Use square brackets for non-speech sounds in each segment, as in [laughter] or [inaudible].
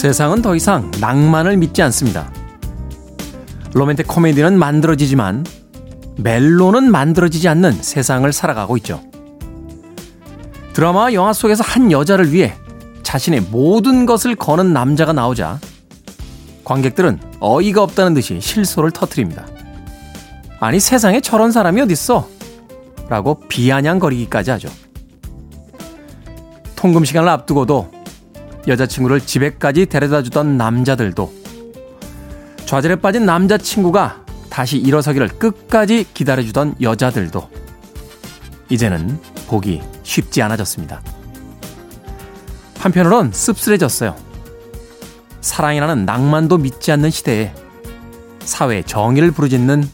세상은 더 이상 낭만을 믿지 않습니다. 로맨틱 코미디는 만들어지지만 멜로는 만들어지지 않는 세상을 살아가고 있죠. 드라마와 영화 속에서 한 여자를 위해 자신의 모든 것을 거는 남자가 나오자 관객들은 어이가 없다는 듯이 실소를 터트립니다. 아니 세상에 저런 사람이 어딨어? 라고 비아냥거리기까지 하죠. 통금 시간을 앞두고도 여자친구를 집에까지 데려다 주던 남자들도 좌절에 빠진 남자친구가 다시 일어서기를 끝까지 기다려주던 여자들도 이제는 보기 쉽지 않아졌습니다. 한편으론 씁쓸해졌어요. 사랑이라는 낭만도 믿지 않는 시대에 사회 정의를 부르짖는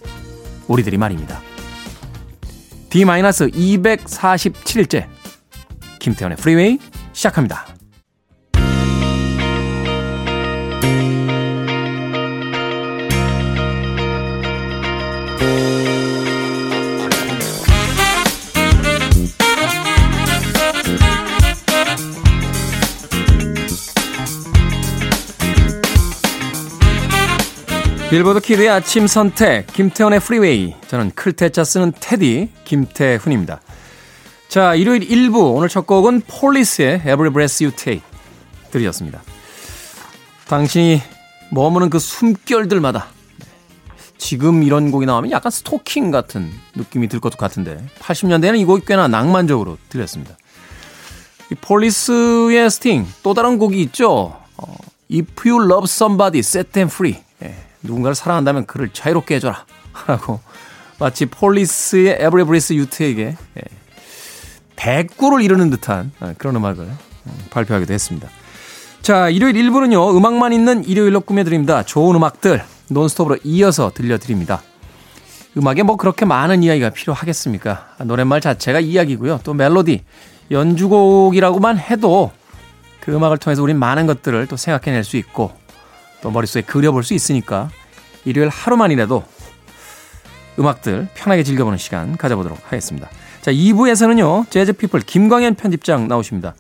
우리들이 말입니다. D-247일째 김태현의 프리웨이 시작합니다. Billboard kid의 아침 선택 김태훈의 Freeway 저는 클 태 자 쓰는 테디 김태훈입니다. 자 일요일 1부 오늘 첫 곡은 폴리스의 Every Breath You Take 들이었습니다. 당신이 머무는 그 숨결들마다 지금 이런 곡이 나오면 약간 스토킹 같은 느낌이 들 것도 같은데 80년대에는 이 곡이 꽤나 낭만적으로 들렸습니다. 이 폴리스의 스팅 또 다른 곡이 있죠. 어, If you love somebody, set them free. 예, 누군가를 사랑한다면 그를 자유롭게 해줘라. [laughs] 라고 마치 폴리스의 Take에게 예, 대꾸를 이루는 듯한 어, 그런 음악을 음, 발표하기도 했습니다. 자, 일요일 1부는요, 음악만 있는 일요일로 꾸며드립니다. 좋은 음악들 논스톱으로 이어서 들려드립니다. 음악에 뭐 그렇게 많은 이야기가 필요하겠습니까? 노랫말 자체가 이야기고요. 또 멜로디, 연주곡이라고만 해도 그 음악을 통해서 우린 많은 것들을 또 생각해낼 수 있고 또 머릿속에 그려볼 수 있으니까 일요일 하루만이라도 음악들 편하게 즐겨보는 시간 가져보도록 하겠습니다. 자, 2부에서는요, 재즈피플 김광현 편집장 나오십니다.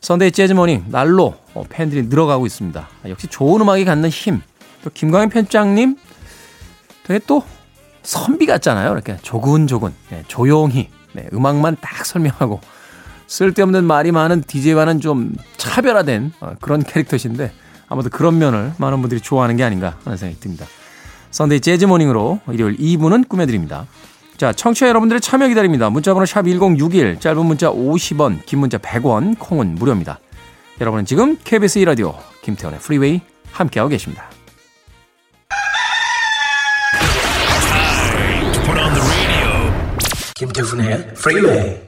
선데이 재즈모닝, 날로 어, 팬들이 늘어가고 있습니다. 역시 좋은 음악이 갖는 힘. 또 김광현 편집장님 되게 또 선비 같잖아요. 이렇게 조근조근, 네, 조용히, 네, 음악만 딱 설명하고 쓸데없는 말이 많은 DJ와는 좀 차별화된 어, 그런 캐릭터신데 아무튼 그런 면을 많은 분들이 좋아하는 게 아닌가 하는 생각이 듭니다. Sunday Jazz Morning으로 일요일 2부는 꾸며드립니다. 자, 청취자 여러분들의 참여 기다립니다. 문자번호 sharp 1061, 짧은 문자 50원, 긴 문자 100원, 콩은 무료입니다. 여러분은 지금 KBS 2라디오 김태훈의 Freeway 함께하고 계십니다. 김태훈의 Freeway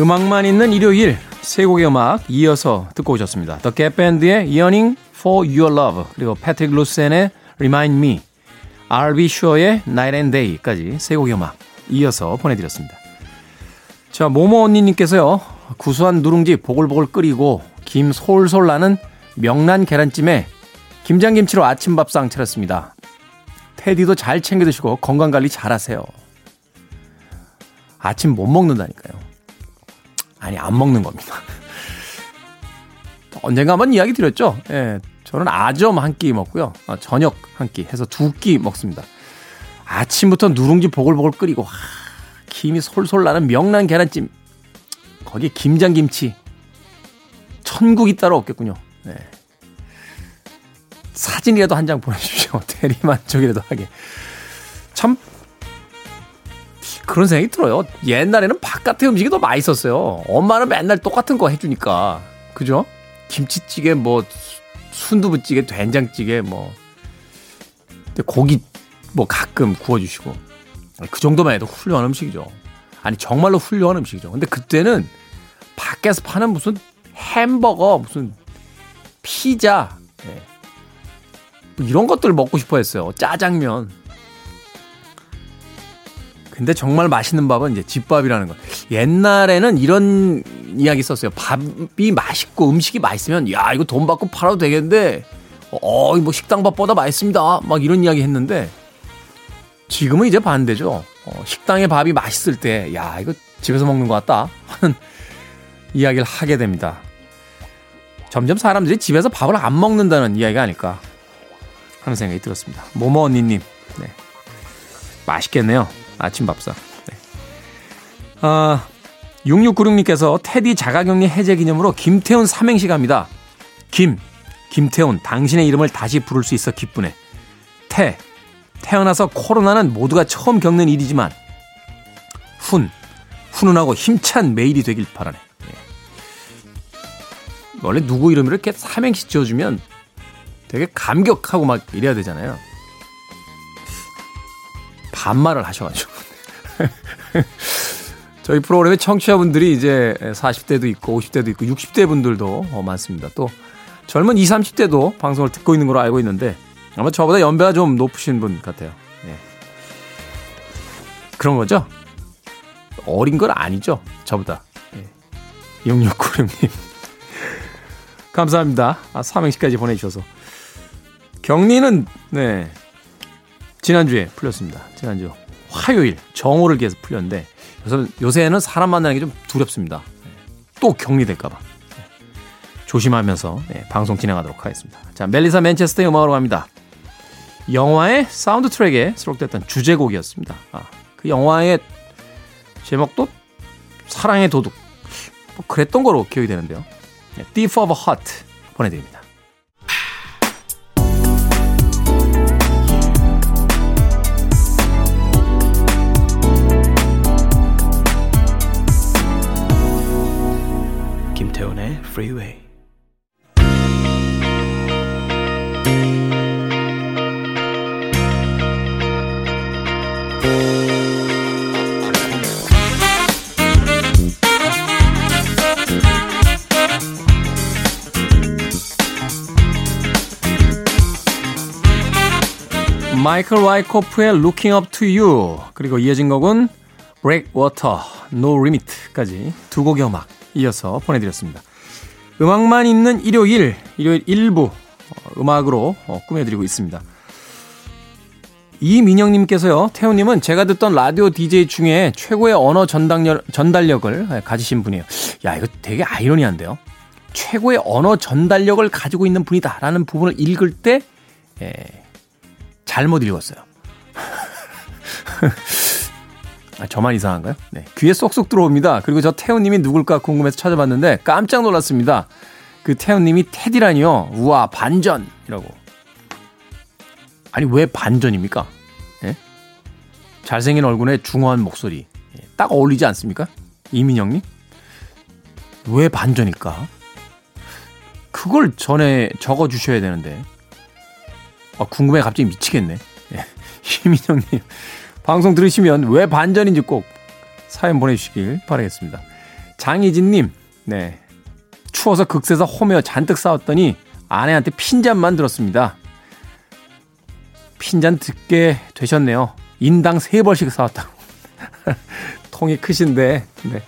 음악만 있는 일요일 세 곡의 음악 이어서 듣고 오셨습니다. The Gap Band의 Yearning for Your Love 그리고 패트리스 루셴의 Remind Me R.B. 슈어의 Night and Day까지 세 곡의 음악 이어서 보내드렸습니다. 자 모모 언니님께서요 구수한 누룽지 보글보글 끓이고 김 솔솔 나는 명란 계란찜에 김장김치로 아침밥상 차렸습니다. 테디도 잘 챙겨 드시고 건강관리 잘하세요. 아침 못 먹는다니까요. 아니, 안 먹는 겁니다. [laughs] 언젠가 한번 이야기 드렸죠? 예. 저는 아점 한 끼 먹고요. 어, 저녁 한 끼 해서 두 끼 먹습니다. 아침부터 누룽지 보글보글 끓이고, 하, 김이 솔솔 나는 명란 계란찜. 거기에 김장김치. 천국이 따로 없겠군요. 네. 사진이라도 한 장 보내주십시오. [laughs] 대리만족이라도 하게. 참 그런 생각이 들어요. 옛날에는 바깥의 음식이 더 맛있었어요. 엄마는 맨날 똑같은 거 해주니까. 그죠? 김치찌개, 뭐, 순두부찌개, 된장찌개, 뭐. 고기 뭐 가끔 구워주시고. 그 정도만 해도 훌륭한 음식이죠. 아니, 정말로 훌륭한 음식이죠. 근데 그때는 밖에서 파는 무슨 햄버거, 무슨 피자, 네. 이런 것들 먹고 싶어 했어요. 짜장면. 근데 정말 맛있는 밥은 이제 집밥이라는 거. 옛날에는 이런 이야기 썼어요. 밥이 맛있고 음식이 맛있으면 야 이거 돈 받고 팔아도 되겠는데 어, 뭐 식당 밥보다 맛있습니다. 막 이런 이야기 했는데 지금은 이제 반대죠. 어, 식당의 밥이 맛있을 때, 야, 이거 집에서 먹는 것 같다. 하는 [laughs] 이야기를 하게 됩니다. 점점 사람들이 집에서 밥을 안 먹는다는 이야기가 아닐까 하는 생각이 들었습니다. 모모 언니님, 네. 맛있겠네요. 아침 밥상. 네. 아, 6696님께서 테디 자가격리 해제 기념으로 김태훈 삼행시 갑니다. 김, 김태훈, 당신의 이름을 다시 부를 수 있어 기쁘네. 태, 태어나서 코로나는 모두가 처음 겪는 일이지만 훈, 훈훈하고 힘찬 매일이 되길 바라네. 예. 원래 누구 이름을 이렇게 삼행시 지어주면 되게 감격하고 막 이래야 되잖아요. 반말을 하셔가지고. [laughs] 저희 프로그램의 청취자분들이 이제 40대도 있고 50대도 있고 60대 분들도 어, 많습니다. 또 젊은 20, 30대도 방송을 듣고 있는 걸로 알고 있는데 아마 저보다 연배가 좀 높으신 분 같아요. 예. 그런 거죠? 어린 건 아니죠? 저보다. 예. 6696님. [laughs] 감사합니다. 아, 삼행시까지 보내주셔서. 격리는, 네. 지난주에 풀렸습니다. 지난주 화요일 정오를 계서 풀렸는데 요새, 요새는 사람 만나는 게 좀 두렵습니다. 예. 또 격리될까봐. 예. 조심하면서 네, 방송 진행하도록 하겠습니다. 자, 멜리사 맨체스터의 음악으로 갑니다. 영화의 사운드 트랙에 수록됐던 주제곡이었습니다. 아, 그 영화의 제목도 사랑의 도둑. 뭐 그랬던 거로 기억이 되는데요. 네, Thief of a Heart 보내드립니다. Freeway. 마이클 와이코프의 Looking Up To You 그리고 이어진 곡은 Breakwater, No Limit까지 두 곡의 음악 이어서 보내드렸습니다. 음악만 있는 일요일, 일요일 일부 어, 음악으로 어, 꾸며드리고 있습니다. 이민영님께서요, 태우님은 제가 듣던 라디오 DJ 중에 최고의 언어 전달력, 전달력을 가지신 분이에요. 야, 이거 되게 아이러니한데요. 최고의 언어 전달력을 가지고 있는 분이다라는 부분을 읽을 때, 예, 잘못 읽었어요. [laughs] 아, 저만 이상한가요? 네. 귀에 쏙쏙 들어옵니다. 그리고 저 태훈님이 누굴까 궁금해서 찾아봤는데 깜짝 놀랐습니다. 그 태훈님이 테디라니요. 우와, 반전 이라고. 아니, 왜 반전입니까? 예? 잘생긴 얼굴에 중후한 목소리. 예, 딱 어울리지 않습니까? 이민영님? 왜 반전일까? 그걸 전에 적어 주셔야 되는데. 아, 궁금해 갑자기 미치겠네. 예. [laughs] 희민형님, 방송 들으시면 왜 반전인지 꼭 사연 보내주시길 바라겠습니다. 장희진님, 네. 추워서 극세서 홈웨어 잔뜩 싸웠더니 아내한테 핀잔만 들었습니다. 핀잔 듣게 되셨네요. 인당 3벌씩 사왔다고. [laughs] 통이 크신데, 네.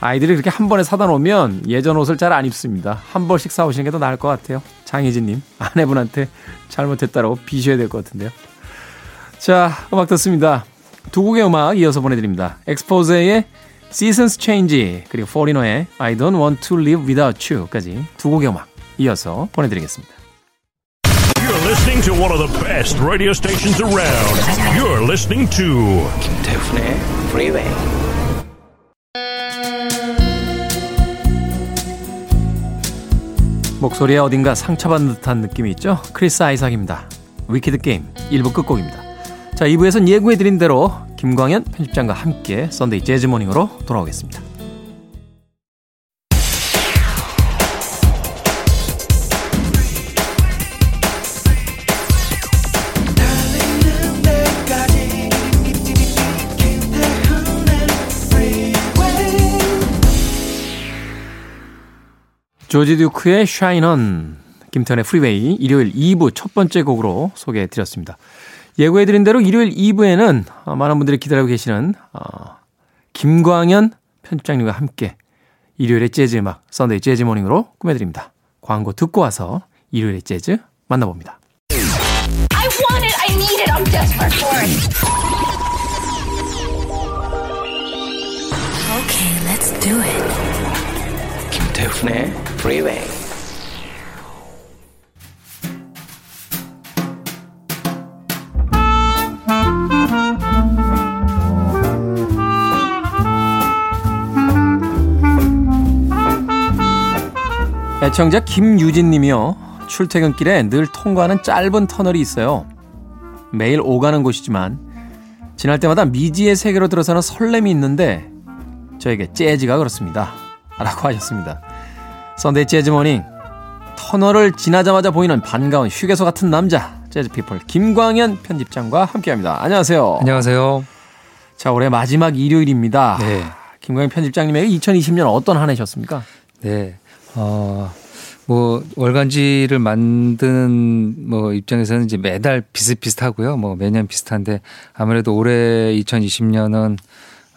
아이들이 그렇게 한 번에 사다 놓으면 예전 옷을 잘 안 입습니다. 한 벌씩 사오시는 게 더 나을 것 같아요. 장혜진님, 아내분한테 잘못했다라고 비셔야 될 것 같은데요. 자, 음악 듣습니다. 두 곡의 음악 이어서 보내드립니다. 엑스포즈의 Seasons Change 그리고 포리노의 I Don't Want to Live Without You까지 두 곡의 음악 이어서 보내드리겠습니다. You're listening to one of the best radio stations around. You're listening to 김태훈의 Freeway. 목소리에 어딘가 상처받는 듯한 느낌이 있죠? 크리스 아이삭입니다. Wicked Game 1부 끝곡입니다. 자, 2부에선 예고해드린 대로 김광현 편집장과 함께 Sunday Jazz Morning으로 돌아오겠습니다. 조지 듀크의 On, 김태현의 프리웨이 일요일 2부 첫 번째 곡으로 소개해 드렸습니다. 예고해 드린 대로 일요일 2부에는 많은 분들이 기다리고 계시는 어, 김광현 편집장님과 함께 일요일의 재즈 음악, Sunday Jazz Morning으로 꾸며드립니다. 광고 듣고 와서 일요일의 재즈 만나봅니다. I want it, I need it, I'm desperate for it. Okay, let's do it. 김태훈의 Freeway. 애청자 김유진 님이요. 출퇴근길에 늘 통과하는 짧은 터널이 있어요. 매일 오가는 곳이지만 지날 때마다 미지의 세계로 들어서는 설렘이 있는데 저에게 재즈가 그렇습니다. 라고 하셨습니다. Sunday Jazz Morning 터널을 지나자마자 보이는 반가운 휴게소 같은 남자 재즈피플 김광현 편집장과 함께합니다. 안녕하세요. 안녕하세요. 자 올해 마지막 일요일입니다. 네. 김광현 편집장님에게 2020년 어떤 한 해셨습니까? 네. 어, 뭐 월간지를 만드는 뭐 입장에서는 이제 매달 비슷비슷하고요. 뭐 매년 비슷한데 아무래도 올해 2020년은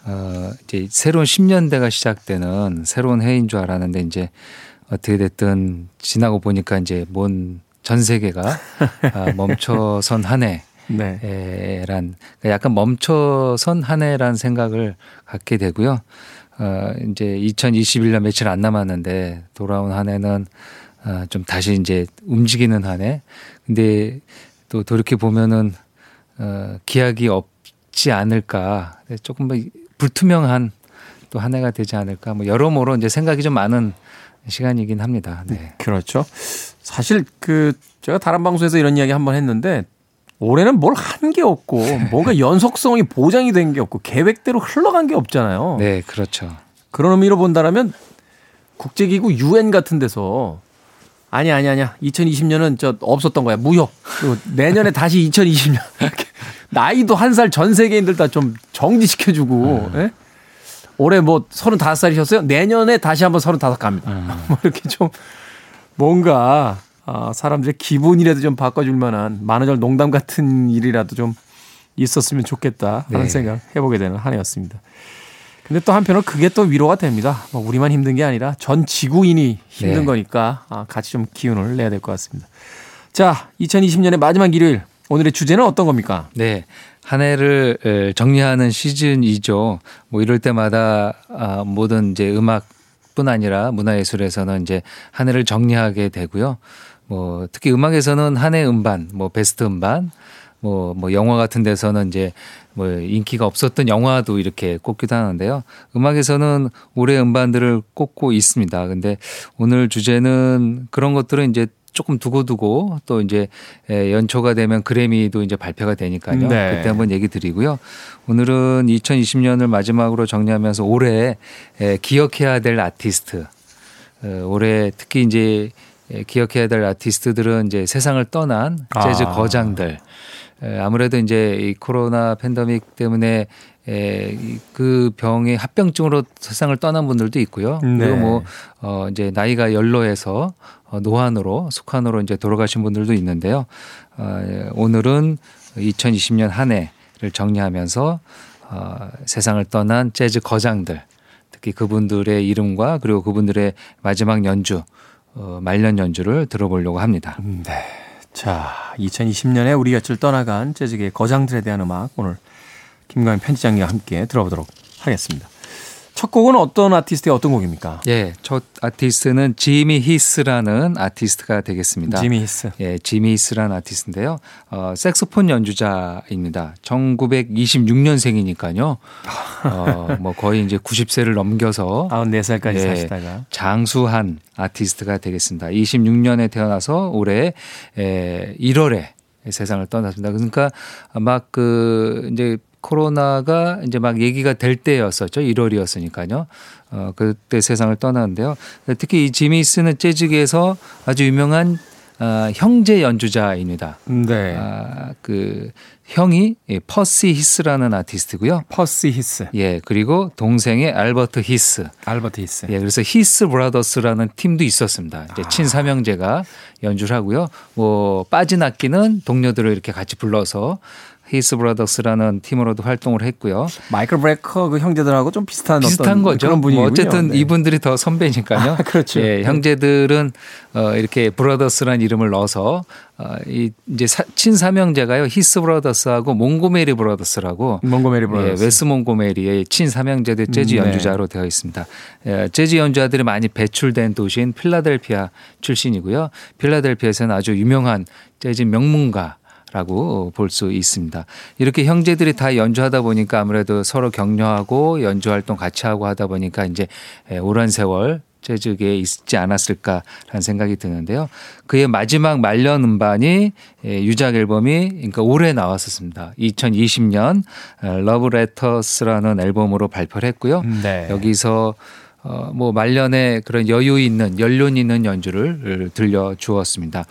어 이제 새로운 10년대가 시작되는 새로운 해인 줄 알았는데 이제 어떻게 됐든 지나고 보니까 이제 뭔 전 세계가 아, [laughs] 멈춰선 한 해. 네. 란 그러니까 약간 멈춰선 한 해란 생각을 갖게 되고요. 어, 이제 2021년 며칠 안 남았는데 돌아온 한 해는 어, 좀 다시 이제 움직이는 한 해. 근데 또 돌이켜 보면은 어, 기약이 없지 않을까. 조금 뭐 불투명한 또 한 해가 되지 않을까. 뭐 여러모로 이제 생각이 좀 많은 시간이긴 합니다. 네. 그렇죠. 사실 그 제가 다른 방송에서 이런 이야기 한번 했는데 올해는 뭘 한 게 없고 뭔가 연속성이 보장이 된 게 없고 계획대로 흘러간 게 없잖아요. 네, 그렇죠. 그런 의미로 본다면 국제기구 유엔 같은 데서 아니 아니 아니야. 2020년은 저 없었던 거야. 무효. 그리고 내년에 다시 2020년. [laughs] 나이도 한 살 전 세계인들 다 좀 정지시켜 주고 음. 예? 올해 뭐 35살이셨어요? 내년에 다시 한번 35 갑니다. 음. [laughs] 뭐 이렇게 좀 뭔가 아, 사람들의 기분이라도 좀 바꿔줄 만한 만우절 농담 같은 일이라도 좀 있었으면 좋겠다 하는 네. 생각 해보게 되는 한 해였습니다. 근데 또 한편으로 그게 또 위로가 됩니다. 뭐 우리만 힘든 게 아니라 전 지구인이 힘든 네. 거니까 아, 같이 좀 기운을 내야 될 것 같습니다. 자, 2020년의 마지막 일요일 오늘의 주제는 어떤 겁니까? 네. 한 해를 정리하는 시즌이죠. 뭐 이럴 때마다 아, 모든 이제 음악 뿐 아니라 문화예술에서는 이제 한 해를 정리하게 되고요. 뭐 특히 음악에서는 한 해 음반, 뭐 베스트 음반, 뭐, 뭐 영화 같은 데서는 이제 뭐 인기가 없었던 영화도 이렇게 꼽기도 하는데요. 음악에서는 올해 음반들을 꼽고 있습니다. 근데 오늘 주제는 그런 것들은 이제 조금 두고두고 또 이제 연초가 되면 그래미도 이제 발표가 되니까요. 네. 그때 한번 얘기 드리고요. 오늘은 2020년을 마지막으로 정리하면서 올해 기억해야 될 아티스트 올해 특히 이제 기억해야 될 아티스트들은 이제 세상을 떠난 재즈 아. 거장들 아무래도 이제 이 코로나 팬데믹 때문에 에, 그 병의 합병증으로 세상을 떠난 분들도 있고요. 네. 그리고 뭐, 어, 이제 나이가 연로해서 어, 노안으로, 숙환으로 이제 돌아가신 분들도 있는데요. 어, 오늘은 2020년 한 해를 정리하면서 어, 세상을 떠난 재즈 거장들, 특히 그분들의 이름과 그리고 그분들의 마지막 연주, 어, 말년 연주를 들어보려고 합니다. 음, 네. 자, 2020년에 우리 곁을 떠나간 재즈계 거장들에 대한 음악 오늘 김광현 편집장님과 함께 들어보도록 하겠습니다. 첫 곡은 어떤 아티스트의 어떤 곡입니까? 예, 첫 아티스트는 지미 히스라는 아티스트가 되겠습니다. 지미 히스. 예, 지미 히스라는 아티스트인데요. 어, 색소폰 연주자입니다. 1926년생이니까요. 어, 뭐 거의 이제 90세를 넘겨서 94살까지 예, 사시다가 장수한 아티스트가 되겠습니다. 26년에 태어나서 올해 에, 1월에 세상을 떠났습니다. 그러니까 막 그 이제 코로나가 이제 막 얘기가 될 때였었죠. 1월이었으니까요. 어, 그때 세상을 떠났는데요. 특히 이 지미 히스는 재즈계에서 아주 유명한 어, 형제 연주자입니다. 네. 아, 그 형이 예, 퍼시 히스라는 아티스트고요. 퍼시 히스. 예, 그리고 동생이 알버트 히스. 알버트 히스. 예, 그래서 히스 브라더스라는 팀도 있었습니다. 이제 아. 친삼형제가 연주를 하고요. 뭐 빠진 악기는 동료들을 이렇게 같이 불러서 히스 브라더스라는 팀으로도 활동을 했고요. 마이클 브레커 그 형제들하고 좀 비슷한 비슷한 어떤 거죠. 그런 분위기군요. 뭐 어쨌든 네. 이분들이 더 선배니까요. 아, 그렇죠. 예, 네. 형제들은 어, 이렇게 브라더스라는 이름을 넣어서 어, 이 이제 사, 친삼형제가요. 히스 브라더스하고 몽고메리 브라더스라고 몽고메리 예, 브라더스. 웨스 몽고메리의 친삼형제대 재즈 음, 네. 연주자로 되어 있습니다. 예, 재즈 연주자들이 많이 배출된 도시인 필라델피아 출신이고요. 필라델피아에서는 아주 유명한 재즈 명문가 라고 볼 수 있습니다. 이렇게 형제들이 다 연주하다 보니까 아무래도 서로 격려하고 연주 활동 같이 하고 하다 보니까 이제 예, 오랜 세월 재즈계에 있지 않았을까라는 생각이 드는데요. 그의 마지막 말년 음반이 예, 유작 앨범이 그러니까 올해 나왔었습니다. 2020년 Love Letters라는 앨범으로 발표를 했고요. 네. 여기서 어, 뭐 말년에 그런 여유 있는 연륜 있는 연주를 들려 주었습니다.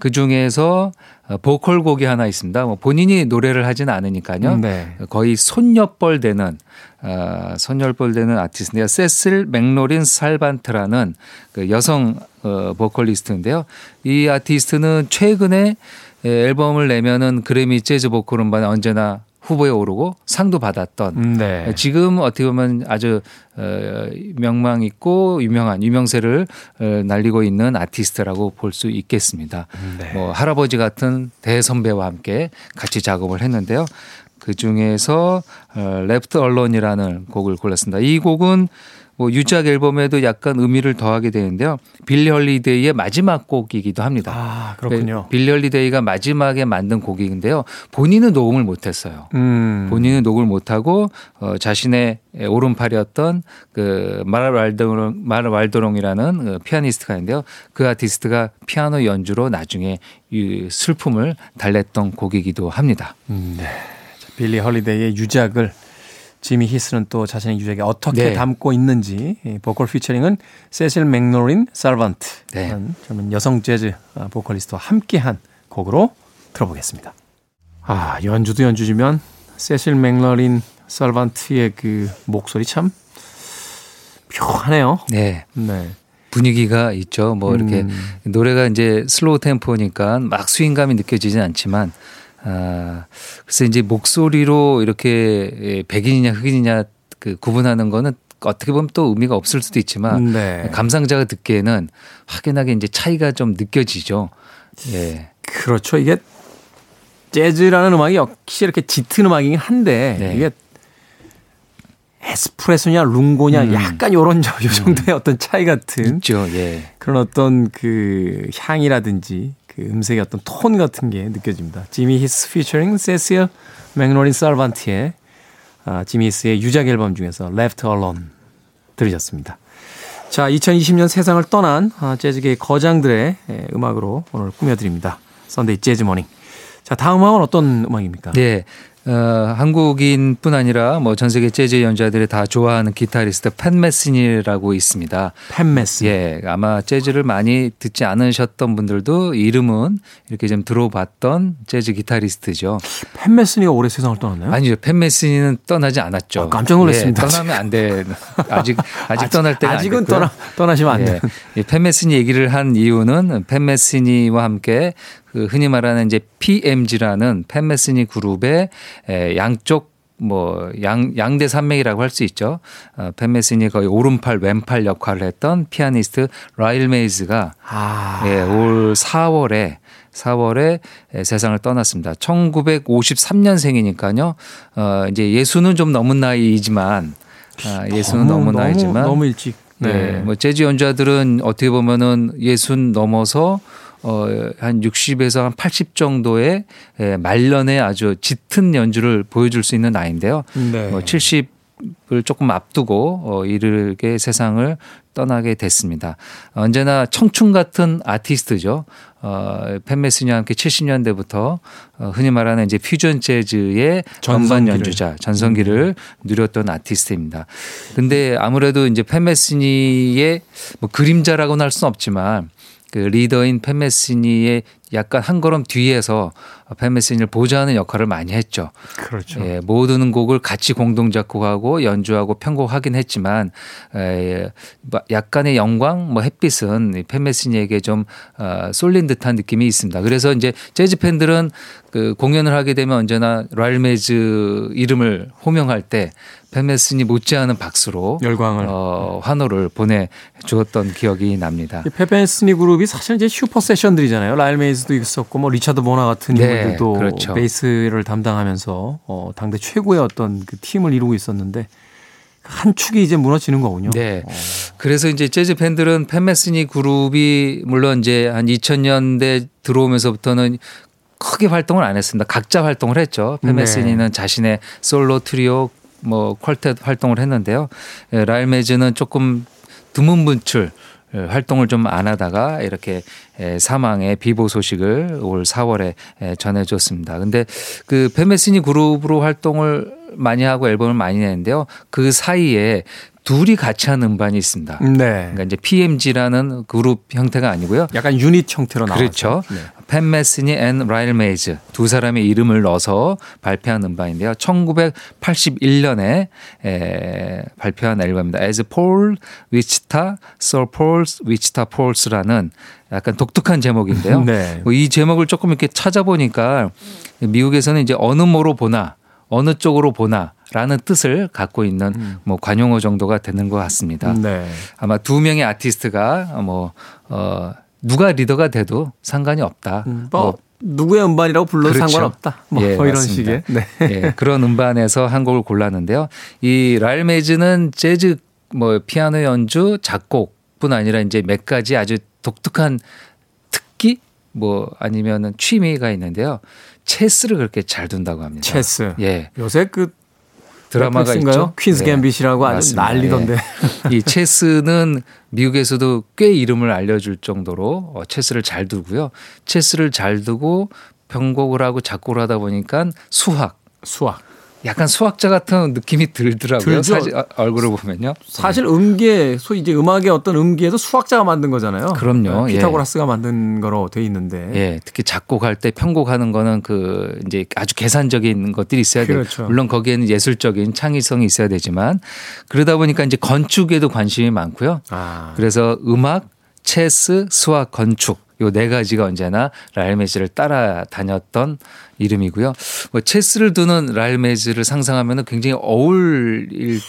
그 중에서 어, 보컬 곡이 하나 있습니다. 뭐 본인이 노래를 하지는 않으니까요. 네. 거의 손녀뻘 되는 어, 손녀뻘 되는 아티스트인데요. 세실 맥로린 살반트라는 그 여성 어, 보컬리스트인데요. 이 아티스트는 최근에 에, 앨범을 내면은 그래미 재즈 보컬 음반에 언제나 후보에 오르고 상도 받았던 음, 네. 지금 어떻게 보면 아주 어, 명망 있고 유명한 유명세를 어, 날리고 있는 아티스트라고 볼 수 있겠습니다. 네. 뭐 할아버지 같은 대선배와 함께 같이 작업을 했는데요. 그 중에서 어, 레프트 언론이라는 곡을 골랐습니다. 이 곡은 뭐 유작 앨범에도 약간 의미를 더하게 되는데요. 빌리 홀리데이의 마지막 곡이기도 합니다. 아, 그렇군요. 빌리 홀리데이가 마지막에 만든 곡인데요. 본인은 녹음을 못 했어요. 음. 본인은 녹음을 못 하고 어, 자신의 오른팔이었던 그 말 왈드론 말 왈드론이라는 그 피아니스트가 있는데요. 그 아티스트가 피아노 연주로 나중에 이 슬픔을 달랬던 곡이기도 합니다. 음, 네. 자, 빌리 홀리데이의 유작을 지미 히스는 또 자신의 유작에 어떻게 네. 담고 있는지 이 보컬 featuring은 세실 맥로린 살반트 네. 는 젊은 여성 재즈 아, 보컬리스트와 함께한 곡으로 들어보겠습니다. 아 연주도 연주지만 세실 맥로린 살반트의 그 목소리 참 묘하네요. 네. 네. 분위기가 있죠. 뭐 이렇게 음. 노래가 이제 slow 템포니까 막 스윙감이 느껴지진 않지만 아 그래서 이제 목소리로 이렇게 예, 백인이냐 흑인이냐 그 구분하는 거는 어떻게 보면 또 의미가 없을 수도 있지만 네. 감상자가 듣기에는 확연하게 이제 차이가 좀 느껴지죠. 예. 그렇죠. 이게 재즈라는 음악이 역시 이렇게 짙은 음악이긴 한데 네. 이게 에스프레소냐 룽고냐 음. 약간 요런 저, 요 정도의 어떤 차이 같은 있죠. 예. 그런 어떤 그 향이라든지 그 음색의 어떤 톤 같은 게 느껴집니다. 지미 히스 피처링 세시어 맥로린 살반트의 아, 지미 히스의 유작 앨범 중에서 Left Alone 들으셨습니다. 자, 2020년 세상을 떠난 아, 재즈계의 거장들의 예, 음악으로 오늘 꾸며드립니다. Sunday Jazz Morning. 자, 다음 음악은 어떤 음악입니까? 네. 어, 한국인뿐 아니라 뭐 전 세계 재즈 연주자들이 다 좋아하는 기타리스트 팻 메시니라고 있습니다. 팻 메스니. 예, 아마 재즈를 많이 듣지 않으셨던 분들도 이름은 이렇게 좀 들어봤던 재즈 기타리스트죠. 팬 메스니가 올해 세상을 떠났나요? 아니죠. 팬 메시니는 떠나지 않았죠. 아, 깜짝 놀랐습니다. 예, 떠나면 안 돼. 아직 아직 떠날 때가 아직은. 떠나 떠나시면 안 예, 돼요. 이 팬메시니 얘기를 한 이유는 팬메시니와 함께 그 흔히 말하는 이제 PMG라는 팬메시니 그룹의 에, 양쪽 뭐 양 양대 산맥이라고 할 수 있죠. 어, 팬메시니 거의 오른팔 왼팔 역할을 했던 피아니스트 라일 메이즈가 아, 예, 올 4월에 4월에 세상을 떠났습니다. 1953년생이니까요. 어, 이제 예수는 좀 넘은 나이이지만 아, 예수는 너무, 넘은 나이지만 너무, 너무 일찍. 네. 네. 뭐 재즈 연주자들은 어떻게 보면은 예순 넘어서 어, 한 60에서 한 80 정도의 예, 말년에 아주 짙은 연주를 보여줄 수 있는 나이인데요. 네. 뭐 70을 조금 앞두고 어, 이르게 세상을 떠나게 됐습니다. 언제나 청춘 같은 아티스트죠. 어, 팬메스니와 함께 70년대부터 어, 흔히 말하는 이제 퓨전 재즈의 전반. 연주자, 전성기를 누렸던 아티스트입니다. 근데 아무래도 이제 팬메스니의 뭐 그림자라고는 할 수는 없지만 그 리더인 팬메스니의 약간 한 걸음 뒤에서 팬 메시니를 보좌하는 역할을 많이 했죠. 그렇죠. 예, 모든 곡을 같이 공동 작곡하고 연주하고 편곡하긴 했지만 에, 뭐 약간의 영광, 뭐 햇빛은 팻 메시니에게 좀 어, 쏠린 듯한 느낌이 있습니다. 그래서 이제 재즈 팬들은 그 공연을 하게 되면 언제나 라일 메이즈 이름을 호명할 때 팻 메스니 못지않은 박수로 열광을 어, 환호를 보내 주었던 기억이 납니다. 팻 메스니 그룹이 사실 이제 슈퍼 세션들이잖아요. 라일 메이즈도 있었고 뭐 리차드 보나 같은 네, 인물들도 그렇죠. 베이스를 담당하면서 어, 당대 최고의 어떤 그 팀을 이루고 있었는데 한 축이 이제 무너지는 거군요. 네. 그래서 이제 재즈 팬들은 팬메스니 그룹이 물론 이제 한 2000년대 들어오면서부터는 크게 활동을 안 했습니다. 각자 활동을 했죠. 팬메스니는 네. 자신의 솔로 트리오 뭐 퀄텟 활동을 했는데요. 예, 라일 메즈는 조금 드문 분출 예, 활동을 좀 안 하다가 이렇게 예, 사망의 비보 소식을 올 4월에 예, 전해줬습니다. 근데 그 팻 메스니 그룹으로 활동을 많이 하고 앨범을 많이 내는데요. 그 사이에 둘이 같이 하는 음반이 있습니다. 네. 그러니까 이제 PMG라는 그룹 형태가 아니고요. 약간 유닛 형태로 나왔죠. 그렇죠. 네. 팻 메스니 and 라일 메이즈 두 사람의 이름을 넣어서 발표한 음반인데요. 1981년에 에, 발표한 앨범입니다. As Falls Wichita, So Falls Wichita Falls라는 약간 독특한 제목인데요. [laughs] 네. 뭐이 제목을 조금 이렇게 찾아보니까 미국에서는 이제 어느 모로 보나 어느 쪽으로 보나 라는 뜻을 갖고 있는 뭐 관용어 정도가 되는 것 같습니다. 네. 아마 두 명의 아티스트가 뭐 어, 누가 리더가 돼도 상관이 없다. 뭐, 누구의 음반이라고 불러도 그렇죠. 상관없다. 뭐, 예, 뭐 이런 맞습니다. 식의. 네. 예, 그런 음반에서 한 곡을 골랐는데요. 이 라일 메이즈는 재즈 뭐 피아노 연주, 작곡뿐 아니라 이제 몇 가지 아주 독특한 특기 뭐 아니면은 취미가 있는데요. 체스를 그렇게 잘 둔다고 합니다. 체스. 예. 요새 그 드라마가? 있죠. 퀸스 네. 갬빗이라고 아주 맞습니다. 난리던데. 예. 이 체스는 미국에서도 꽤 이름을 알려줄 정도로 어, 체스를 잘 두고요. 체스를 잘 두고 편곡을 하고 작곡을 하다 보니까 수학, 수학. 약간 수학자 같은 느낌이 들더라고요. 사실 어, 얼굴을 보면요. 사실 음계, 소위 이제 음악의 어떤 음계도 수학자가 만든 거잖아요. 그럼요. 네, 피타고라스가 만든 거로 돼 있는데. 예, 특히 작곡할 때 편곡하는 거는 그 이제 아주 계산적인 것들이 있어야 돼요. 그렇죠. 물론 거기에는 예술적인 창의성이 있어야 되지만 그러다 보니까 이제 건축에도 관심이 많고요. 아. 그래서 음악, 체스, 수학, 건축 요네 가지가 언제나 라일메즈를 따라다녔던 이름이고요. 뭐 체스를 두는 라일메즈를 상상하면 굉장히 어울릴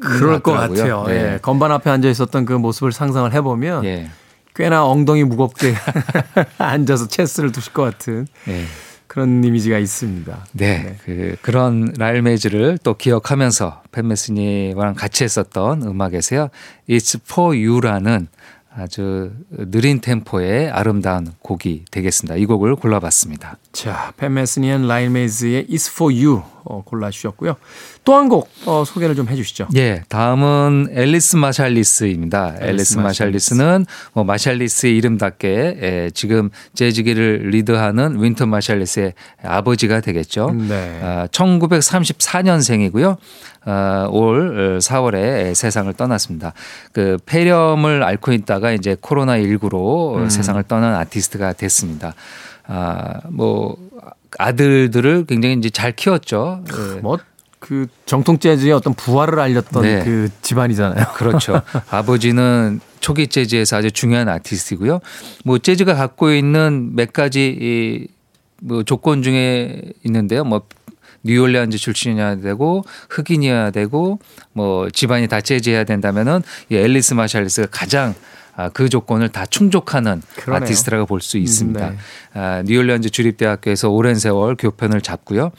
그럴 것. 같아요. 네. 예. 건반 앞에 앉아 있었던 그 모습을 상상을 해보면 예. 꽤나 엉덩이 무겁게 [laughs] 앉아서 체스를 두실 것 같은 예. 그런 이미지가 있습니다. 네, 그 그런 라일메즈를 또 기억하면서 팬메스니와랑 같이 했었던 음악에서요. It's for you라는 아주 느린 템포의 아름다운 곡이 되겠습니다. 이 곡을 골라봤습니다. 자, 팻 메스니 and 라일 메이즈의 It's for You 어, 골라주셨고요. 또 한 곡 어, 소개를 좀 해주시죠. 예, 다음은 엘리스 마살리스입니다. 엘리스 마살리스는 뭐 마살리스의 이름답게 예, 지금 재즈계를 리드하는 윈튼 마살리스의 아버지가 되겠죠. 네. 아, 1934년생이고요. 아, 올 4월에 세상을 떠났습니다. 그 폐렴을 앓고 있다가 이제 코로나 19로 세상을 떠난 아티스트가 됐습니다. 아, 뭐 아들들을 굉장히 이제 잘 키웠죠. 예. 뭐그 정통 재즈의 어떤 부활을 알렸던 네. 그 집안이잖아요. [laughs] 그렇죠. 아버지는 초기 재즈에서 아주 중요한 아티스트이고요. 뭐 재즈가 갖고 있는 몇 가지 이뭐 조건 중에 있는데요. 뭐 뉴올리안즈 출신이어야 되고 흑인이어야 되고 뭐 집안이 다 재즈해야 된다면은 이 앨리스 마샬리스가 가장 아, 그 조건을 다 충족하는 그러네요. 아티스트라고 볼 수 있습니다. 네. 아, 뉴올리언즈 주립대학교에서 오랜 세월 교편을 잡고요.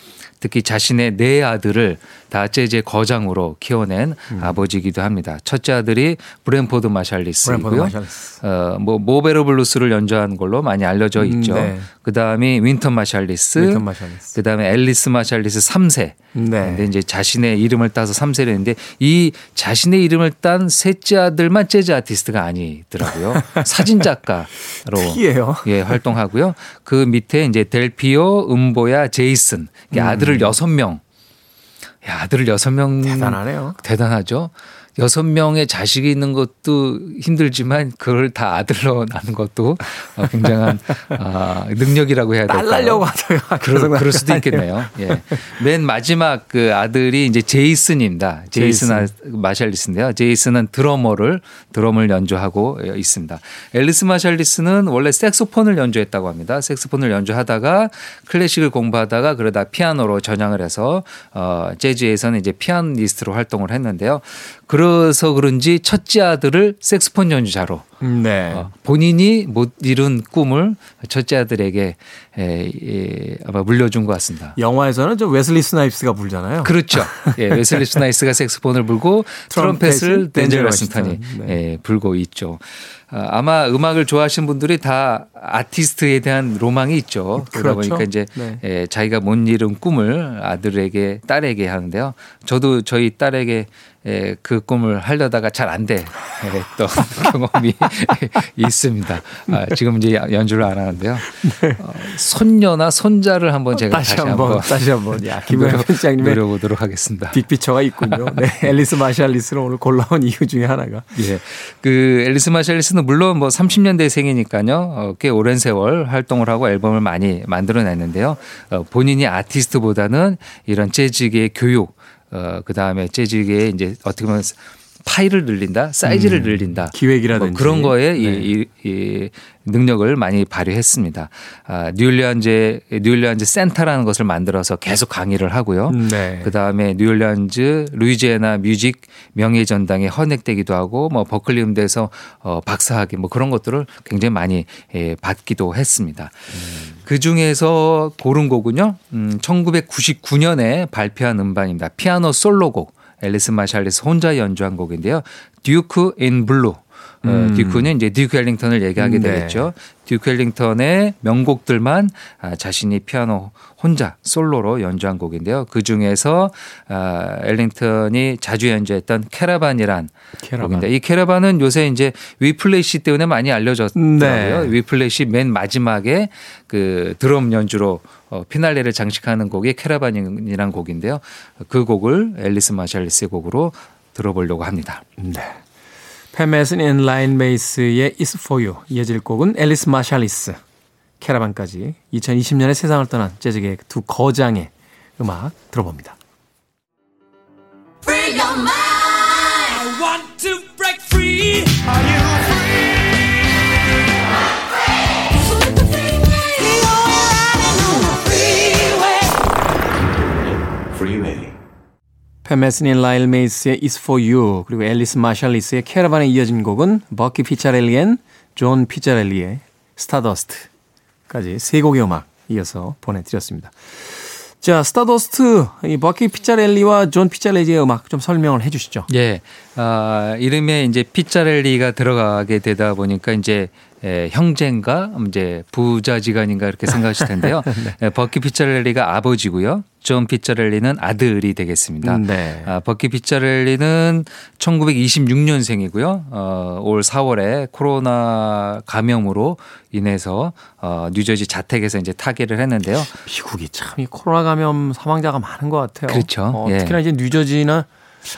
특히 자신의 네 아들을 다 재즈의 거장으로 키워낸 음. 아버지이기도 합니다. 첫째 아들이 브랜포드 마샬리스이고요. 마샬리스. 어, 뭐 Mo' Better Blues를 연주한 걸로 많이 알려져 있죠. 네. 그다음이 윈턴 마샬리스, 윈턴 마샬리스. 그다음에 앨리스 마샬리스 3세. 네. 근데 이제 자신의 이름을 따서 3세를 했는데 이 자신의 이름을 딴 셋째 아들만 재즈 아티스트가 아니더라고요. [laughs] 사진 작가로. 예, 활동하고요. 그 밑에 이제 델피오, 음보야, 제이슨. 이게 아들을 여섯 명 야, 아들을 여섯 명 음. 대단하네요. 대단하죠. 여섯 명의 자식이 있는 것도 힘들지만 그걸 다 아들로 낳는 것도 어, 굉장한 아, 능력이라고 해야 될까요? 딸려고 하다가 그럴, 그럴 수도 있겠네요. 예. 맨 마지막 그 아들이 이제 제이슨입니다. 제이슨, 제이슨. 마샬리스인데요. 제이슨은 드러머를 드럼을 연주하고 있습니다. 앨리스 마샬리스는 원래 색소폰을 연주했다고 합니다. 색소폰을 연주하다가 클래식을 공부하다가 그러다 피아노로 전향을 해서 어 재즈에서는 이제 피아니스트로 활동을 했는데요. 그래서 그런지 첫째 아들을 색스폰 연주자로 네. 어, 본인이 못 이룬 꿈을 첫째 아들에게 에, 에, 아마 물려준 것 같습니다. 영화에서는 저 웨슬리 스나이프스가 불잖아요. 그렇죠. [laughs] 예, 웨슬리 스나이스가 색스폰을 불고 트럼펫을 덴젤 워싱턴이 네. 예, 불고 있죠. 아, 아마 음악을 좋아하시는 분들이 다 아티스트에 대한 로망이 있죠. 그러다 그렇죠. 보니까 이제 네. 예, 자기가 못 이룬 꿈을 아들에게 딸에게 하는데요. 저도 저희 딸에게 예, 그 꿈을 하려다가 잘 안 돼. 했던 [laughs] 경험이 있습니다. 아, 지금 이제 연주를 안 하는데요. 네. 어, 손녀나 손자를 한번 제가 다시, 다시 한번, 다시 한번 야 [laughs] 김현 편장님 노려보도록 하겠습니다. 빅피처가 있군요. 네, [laughs] 앨리스 마샬리스를 오늘 골라온 이유 중에 하나가. 예, 그 앨리스 마샬리스는 물론 뭐 30년대 생이니까요. 어, 꽤 오랜 세월 활동을 하고 앨범을 많이 만들어냈는데요. 어, 본인이 아티스트보다는 이런 재즈계의 교육 어, 그 다음에 재즈계에 이제 어떻게 보면 파이를 늘린다, 사이즈를 음, 늘린다, 기획이라든지 뭐 그런 거에 네. 이, 이, 이 능력을 많이 발휘했습니다. 아, 뉴올리안즈 뉴올리안즈 센터라는 것을 만들어서 계속 강의를 하고요. 네. 그 다음에 뉴올리안즈 루이지애나 뮤직 명예 전당에 헌액되기도 하고 뭐 버클리 음대에서 어, 박사학위 뭐 그런 것들을 굉장히 많이 예, 받기도 했습니다. 음. 그 중에서 고른 곡은요, 음, 1999년에 발표한 음반입니다. 피아노 솔로곡. 앨리스 마샬리스 혼자 연주한 곡인데요. Duke in Blue. 어, 음. 듀크는 이제 듀크 엘링턴을 얘기하게 네. 되겠죠. 듀크 엘링턴의 명곡들만 아, 자신이 피아노 혼자 솔로로 연주한 곡인데요. 그 중에서 아, 엘링턴이 자주 연주했던 캐라반이란 캐라반. 곡인데 이 캐라반은 요새 이제 위플래시 때문에 많이 알려졌더라고요. 네. 위플래시 맨 마지막에 그 드럼 연주로 어, 피날레를 장식하는 곡이 캐라반이란 곡인데요. 그 곡을 앨리스 마샬리스의 곡으로 들어보려고 합니다. 네. 팻 메스니 and 라일 메이스의 It's For You 이어질 곡은 앨리스 마샬리스 캐라반까지 2020년에 세상을 떠난 재즈계의 두 거장의 음악 들어봅니다. 팻 메스니 and 라일 메이스의 It's For You 그리고 앨리스 마샬리스의 캐러반에 이어진 곡은 버키 피차렐리 and 존 피차렐리의 Stardust까지 세 곡의 음악 이어서 보내드렸습니다. 자, Stardust, 이 버키 피차렐리와 존 피차렐리의 음악 좀 설명을 해 주시죠. 예. 아, 이름에 이제 피차렐리가 들어가게 되다 보니까 이제 예, 형제인가 이제 부자지간인가 이렇게 생각하실 텐데요. [laughs] 네. 예, 버키 피차렐리가 아버지고요. 존 피차렐리는 아들이 되겠습니다. 네. 아, 버키 피차렐리는 1926년생이고요. 어, 올 4월에 코로나 감염으로 인해서 어, 뉴저지 자택에서 이제 타계를 했는데요. 미국이 참 이 코로나 감염 사망자가 많은 것 같아요. 그렇죠. 어, 특히나 예. 이제 뉴저지나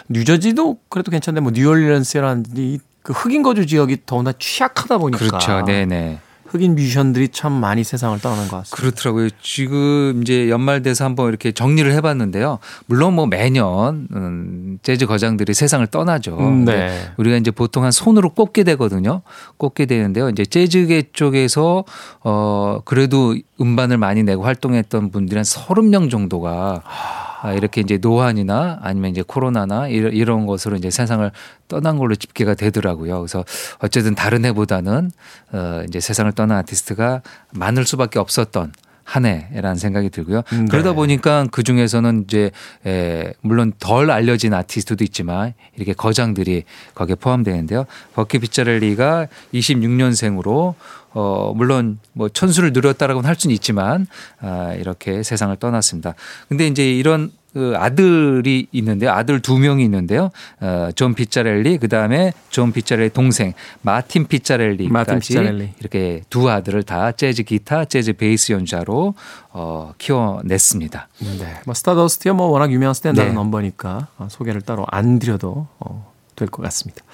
뉴저지도 그래도 괜찮은데 뭐 뉴올리언스라든지 그 흑인 거주 지역이 더구나 취약하다 보니까 그렇죠. 네네. 흑인 뮤지션들이 참 많이 세상을 떠나는 것 같습니다. 그렇더라고요. 지금 이제 연말 돼서 한번 이렇게 정리를 해봤는데요. 물론 뭐 매년 음, 재즈 거장들이 세상을 떠나죠. 음, 네. 우리가 이제 보통 한 손으로 꼽게 되거든요. 꼽게 되는데요. 이제 재즈계 쪽에서 어 그래도 음반을 많이 내고 활동했던 분들이 한 서른 명 정도가 아, 이렇게 이제 노안이나 아니면 이제 코로나나 이런, 이런 것으로 이제 세상을 떠난 걸로 집계가 되더라고요. 그래서 어쨌든 다른 해보다는 어 이제 세상을 떠난 아티스트가 많을 수밖에 없었던 한 해라는 생각이 들고요. 네. 그러다 보니까 그 중에서는 이제 에 물론 덜 알려진 아티스트도 있지만 이렇게 거장들이 거기에 포함되는데요. 버키 피자렐리가 26년생으로 어, 물론 뭐 천수를 누렸다라고는 할 수는 있지만 아, 이렇게 세상을 떠났습니다. 근데 이제 이런 그 아들이 있는데요. 아들 두 명이 있는데요. 어, 존 피자렐리 그다음에 존 피자렐리 동생 마틴 피자렐리까지 마틴 피자렐리. 이렇게 두 아들을 다 재즈 기타, 재즈 베이스 연주자로 어, 키워냈습니다. 네. 뭐 Stardust야 뭐 워낙 유명한 스탠다드 네. 넘버니까 어, 소개를 따로 안 드려도 어, 될것 같습니다.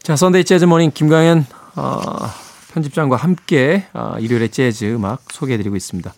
자, 선데이 재즈 모닝 김강현 어, 편집장과 함께 어, 일요일의 재즈 음악 소개해드리고 있습니다.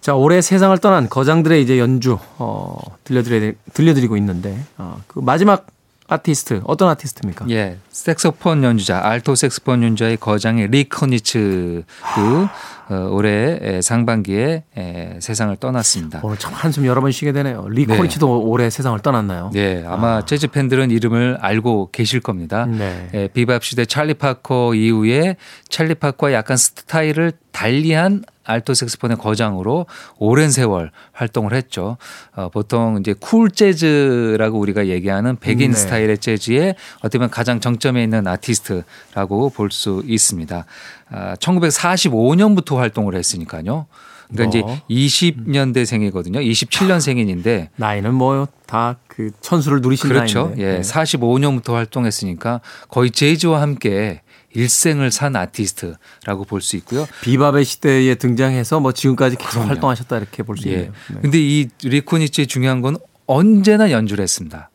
자, 올해 세상을 떠난 거장들의 이제 연주 어, 들려드려 들려드리고 있는데 어, 그 마지막 아티스트 어떤 아티스트입니까? 예, 색소폰 연주자 알토 색소폰 연주자의 거장의 리 코니츠 그 어, 올해 상반기에 에, 세상을 떠났습니다. 오늘 참 한숨 여러 번 쉬게 되네요. 리 코니츠도 네. 올해 세상을 떠났나요? 네, 아마 아. 재즈 팬들은 이름을 알고 계실 겁니다. 네. 예, 비밥 시대 찰리 파커 이후에 찰리 파커와 약간 스타일을 달리한 알토 색스폰의 거장으로 오랜 세월 활동을 했죠. 어, 보통 이제 쿨 재즈라고 우리가 얘기하는 백인 네. 스타일의 재즈에 어떻게 보면 가장 정점에 있는 아티스트라고 볼 수 있습니다. 아, 1945년부터 활동을 했으니까요. 그러니까 뭐. 이제 20년대 생이거든요. 27년 생인인데 나이는 뭐 다 그 천수를 누리신 그렇죠. 나이인데. 예. 네. 45년부터 활동했으니까 거의 재즈와 함께 일생을 산 아티스트라고 볼 수 있고요. 비밥의 시대에 등장해서 뭐 지금까지 계속 그럼요. 활동하셨다 이렇게 볼수 예. 있네요. 네. 근데 이 리코니치의 중요한 건 언제나 연주를 했습니다.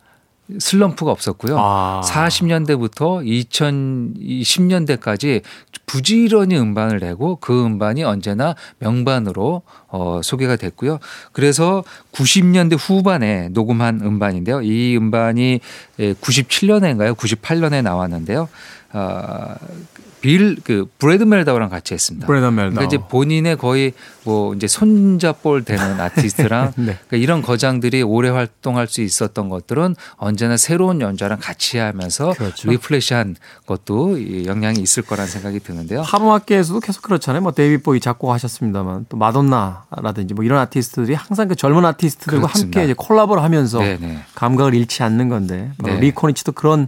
슬럼프가 없었고요. 아. 40년대부터 2010년대까지 부지런히 음반을 내고 그 음반이 언제나 명반으로 어, 소개가 됐고요. 그래서 90년대 후반에 녹음한 음반인데요. 이 음반이 97년에인가요? 예, 98년에 나왔는데요. 어, 빌, 그, 브래드 멜다우랑 같이 했습니다. 브래드 멜다우. 그러니까 이제 본인의 거의 뭐 이제 손자뻘 되는 아티스트랑 [laughs] 네. 그러니까 이런 거장들이 오래 활동할 수 있었던 것들은 언제나 새로운 연주랑 같이 하면서 그렇죠. refresh한 것도 영향이 있을 거란 생각이 드는데요. 팝음악계에서도 계속 그렇잖아요. 뭐 데이비드 보위 작고하셨습니다만 또 마돈나라든지 뭐 이런 아티스트들이 항상 그 젊은 아티스트들과 그렇습니다. 함께 이제 콜라보를 하면서 네네. 감각을 잃지 않는 건데 뭐 네. 리 코니츠도 그런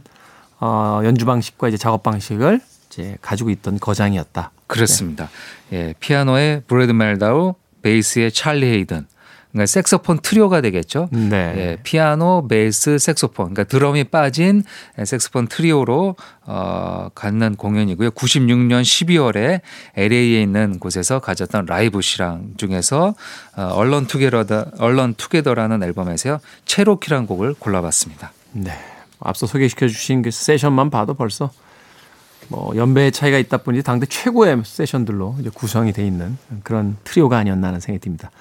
어, 연주 방식과 이제 작업 방식을 이제 가지고 있던 거장이었다. 그렇습니다. 네. 예, 피아노의 브래드 멜다우, 베이스의 찰리 헤이든. 그러니까 색소폰 트리오가 되겠죠. 네. 예, 피아노, 베이스, 색소폰. 그러니까 드럼이 빠진 색소폰 트리오로 어, 갖는 공연이고요. 96년 12월에 LA에 있는 곳에서 가졌던 라이브 실황 중에서 어, Alone Together다 Alone Together라는 앨범에서요. 체로키란 곡을 골라봤습니다. 네. 앞서 소개시켜 주신 그 세션만 봐도 벌써 뭐 연배의 차이가 있다 보니 당대 최고의 세션들로 이제 구성이 돼 있는 그런 트리오가 아니었나 하는 생각이 듭니다.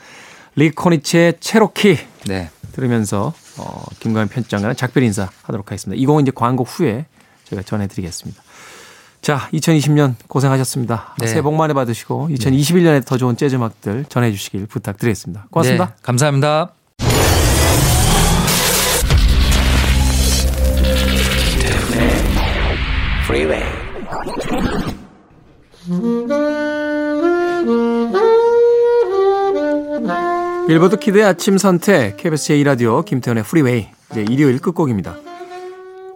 리 코니츠의 체로키 네. 들으면서 어, 김광현 편집장과는 작별 인사 하도록 하겠습니다. 이 곡은 이제 광고 후에 저희가 전해드리겠습니다. 자, 2020년 고생하셨습니다. 네. 새해 복 많이 받으시고 2021년에 더 좋은 재즈 음악들 전해주시길 부탁드리겠습니다. 고맙습니다. 네, 감사합니다. 빌보드 키드의 아침 선택 KBS 제2라디오 김태현의 프리웨이 이제 일요일 끝곡입니다.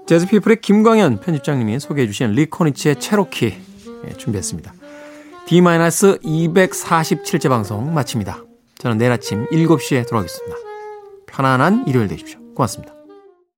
재즈피플의 김광현 편집장님이 소개해 주신 리 코니츠의 체로키 예, 준비했습니다. D-247째 방송 마칩니다. 저는 내일 아침 7시에 돌아오겠습니다. 편안한 일요일 되십시오. 고맙습니다.